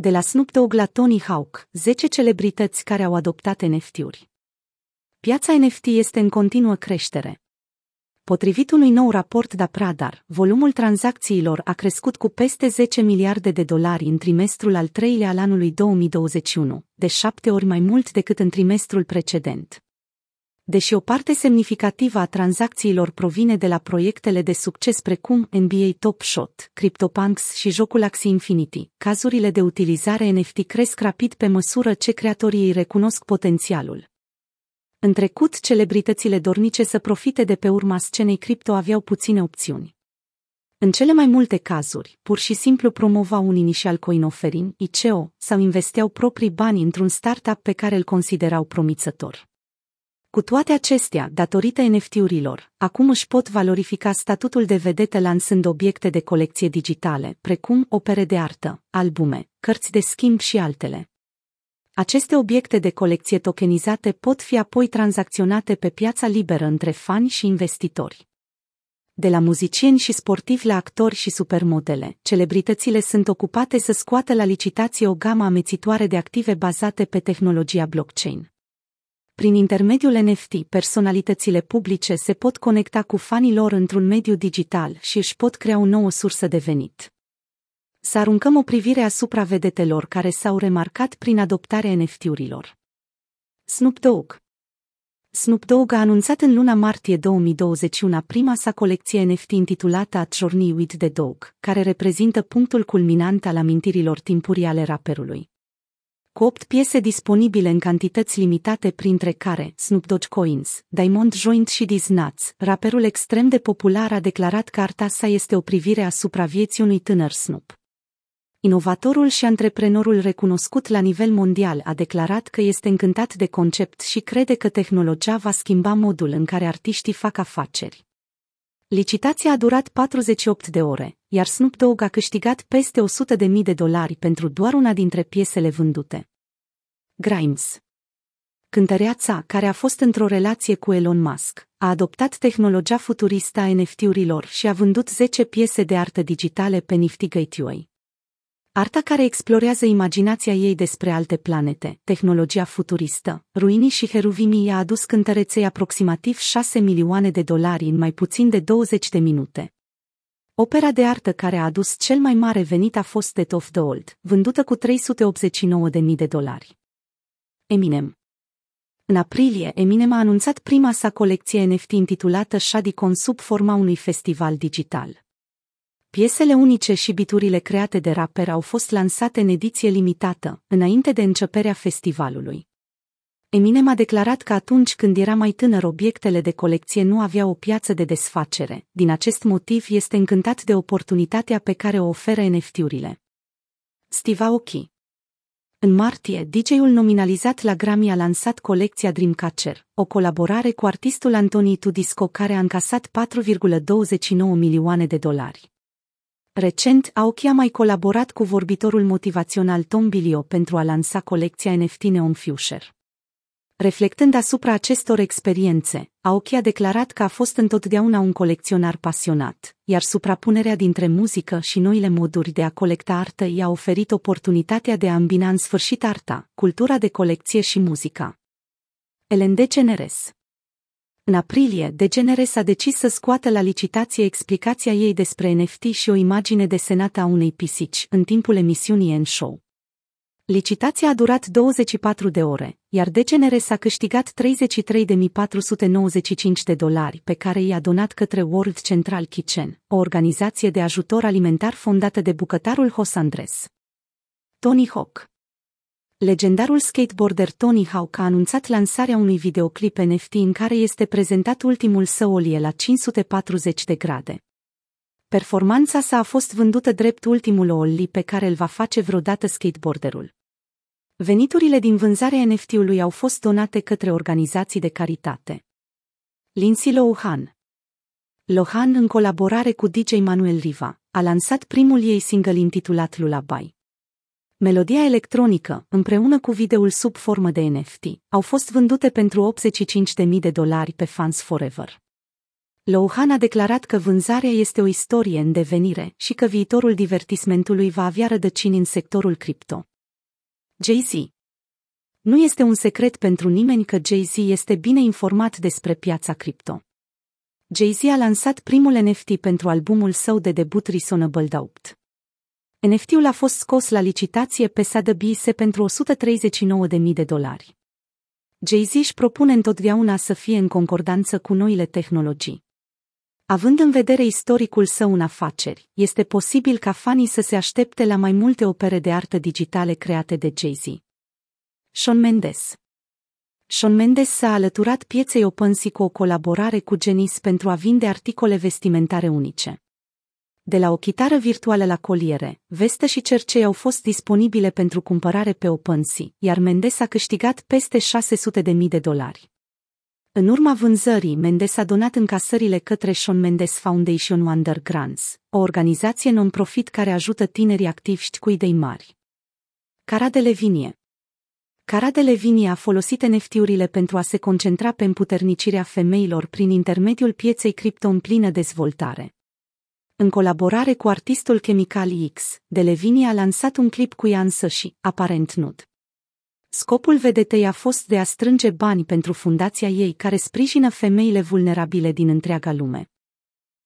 De la Snoop Dogg la Tony Hawk, 10 celebrități care au adoptat NFT-uri. Piața NFT este în continuă creștere. Potrivit unui nou raport da Pradar, volumul tranzacțiilor a crescut cu peste 10 miliarde de dolari în trimestrul al treilea al anului 2021, de șapte ori mai mult decât în trimestrul precedent. Deși o parte semnificativă a tranzacțiilor provine de la proiectele de succes precum NBA Top Shot, CryptoPunks și jocul Axie Infinity, cazurile de utilizare NFT cresc rapid pe măsură ce creatorii îi recunosc potențialul. În trecut, celebritățile dornice să profite de pe urma scenei cripto aveau puține opțiuni. În cele mai multe cazuri, pur și simplu promovau un initial coin offering, ICO, sau investeau proprii bani într-un startup pe care îl considerau promițător. Cu toate acestea, datorită NFT-urilor, acum își pot valorifica statutul de vedete lansând obiecte de colecție digitale, precum opere de artă, albume, cărți de schimb și altele. Aceste obiecte de colecție tokenizate pot fi apoi tranzacționate pe piața liberă între fani și investitori. De la muzicieni și sportivi la actori și supermodele, celebritățile sunt ocupate să scoată la licitație o gamă amețitoare de active bazate pe tehnologia blockchain. Prin intermediul NFT, personalitățile publice se pot conecta cu fanii lor într-un mediu digital și își pot crea o nouă sursă de venit. Să aruncăm o privire asupra vedetelor care s-au remarcat prin adoptarea NFT-urilor. Snoop Dogg Snoop Dogg a anunțat în luna martie 2021 prima sa colecție NFT intitulată A Journey with the Dog, care reprezintă punctul culminant al amintirilor timpurii ale raperului cu opt piese disponibile în cantități limitate printre care Snoop Dogg Coins, Diamond Joint și These Nuts, raperul extrem de popular a declarat că arta sa este o privire asupra vieții unui tânăr Snoop. Inovatorul și antreprenorul recunoscut la nivel mondial a declarat că este încântat de concept și crede că tehnologia va schimba modul în care artiștii fac afaceri. Licitația a durat 48 de ore, iar Snoop Dogg a câștigat peste 100.000 de dolari pentru doar una dintre piesele vândute. Grimes Cântăreața, care a fost într-o relație cu Elon Musk, a adoptat tehnologia futuristă a NFT-urilor și a vândut 10 piese de artă digitale pe Nifty Gateway. Arta care explorează imaginația ei despre alte planete, tehnologia futuristă, ruinii și heruvimii i-a adus cântăreței aproximativ 6 milioane de dolari în mai puțin de 20 de minute. Opera de artă care a adus cel mai mare venit a fost Death of the Old, vândută cu 389.000 de dolari. Eminem În aprilie, Eminem a anunțat prima sa colecție NFT intitulată Shadicon sub forma unui festival digital. Piesele unice și biturile create de rapper au fost lansate în ediție limitată, înainte de începerea festivalului. Eminem a declarat că atunci când era mai tânăr obiectele de colecție nu aveau o piață de desfacere, din acest motiv este încântat de oportunitatea pe care o oferă NFT-urile. Steve Aoki În martie, DJ-ul nominalizat la Grammy a lansat colecția Dreamcatcher, o colaborare cu artistul Anthony Tudisco care a încasat 4,29 milioane de dolari. Recent, Aoki a mai colaborat cu vorbitorul motivațional Tom Bilio pentru a lansa colecția NFT Neon Future. Reflectând asupra acestor experiențe, Aoki a declarat că a fost întotdeauna un colecționar pasionat, iar suprapunerea dintre muzică și noile moduri de a colecta artă i-a oferit oportunitatea de a îmbina în sfârșit arta, cultura de colecție și muzica. Ellen DeGeneres în aprilie, DeGeneres a decis să scoată la licitație explicația ei despre NFT și o imagine desenată a unei pisici în timpul emisiunii N Show. Licitația a durat 24 de ore, iar DeGeneres a câștigat 33.495 de dolari pe care i-a donat către World Central Kitchen, o organizație de ajutor alimentar fondată de bucătarul Jos Andres. Tony Hawk Legendarul skateboarder Tony Hawk a anunțat lansarea unui videoclip NFT în care este prezentat ultimul său olie la 540 de grade. Performanța sa a fost vândută drept ultimul oli pe care îl va face vreodată skateboarderul. Veniturile din vânzarea NFT-ului au fost donate către organizații de caritate. Lindsay Lohan Lohan, în colaborare cu DJ Manuel Riva, a lansat primul ei single intitulat Lullaby. Melodia electronică, împreună cu videul sub formă de NFT, au fost vândute pentru 85.000 de dolari pe Fans Forever. Louhan a declarat că vânzarea este o istorie în devenire și că viitorul divertismentului va avea rădăcini în sectorul cripto. Jay-Z Nu este un secret pentru nimeni că Jay-Z este bine informat despre piața cripto. Jay-Z a lansat primul NFT pentru albumul său de debut Reasonable Doubt. NFT-ul a fost scos la licitație pe Sotheby's pentru 139.000 de dolari. Jay-Z își propune întotdeauna să fie în concordanță cu noile tehnologii. Având în vedere istoricul său în afaceri, este posibil ca fanii să se aștepte la mai multe opere de artă digitale create de Jay-Z. Sean Mendes Sean Mendes s-a alăturat pieței OpenSea cu o colaborare cu Genis pentru a vinde articole vestimentare unice. De la o chitară virtuală la coliere, vestă și cercei au fost disponibile pentru cumpărare pe OpenSea, iar Mendes a câștigat peste 600.000 de dolari. În urma vânzării, Mendes a donat încasările către Sean Mendes Foundation Wonder Grants, o organizație non-profit care ajută tinerii activiști cu idei mari. Cara de Levinie Cara de Levinie a folosit NFT-urile pentru a se concentra pe împuternicirea femeilor prin intermediul pieței cripto în plină dezvoltare. În colaborare cu artistul Chemical X, De Levinie a lansat un clip cu ea însă și, aparent nud. Scopul vedetei a fost de a strânge bani pentru fundația ei care sprijină femeile vulnerabile din întreaga lume.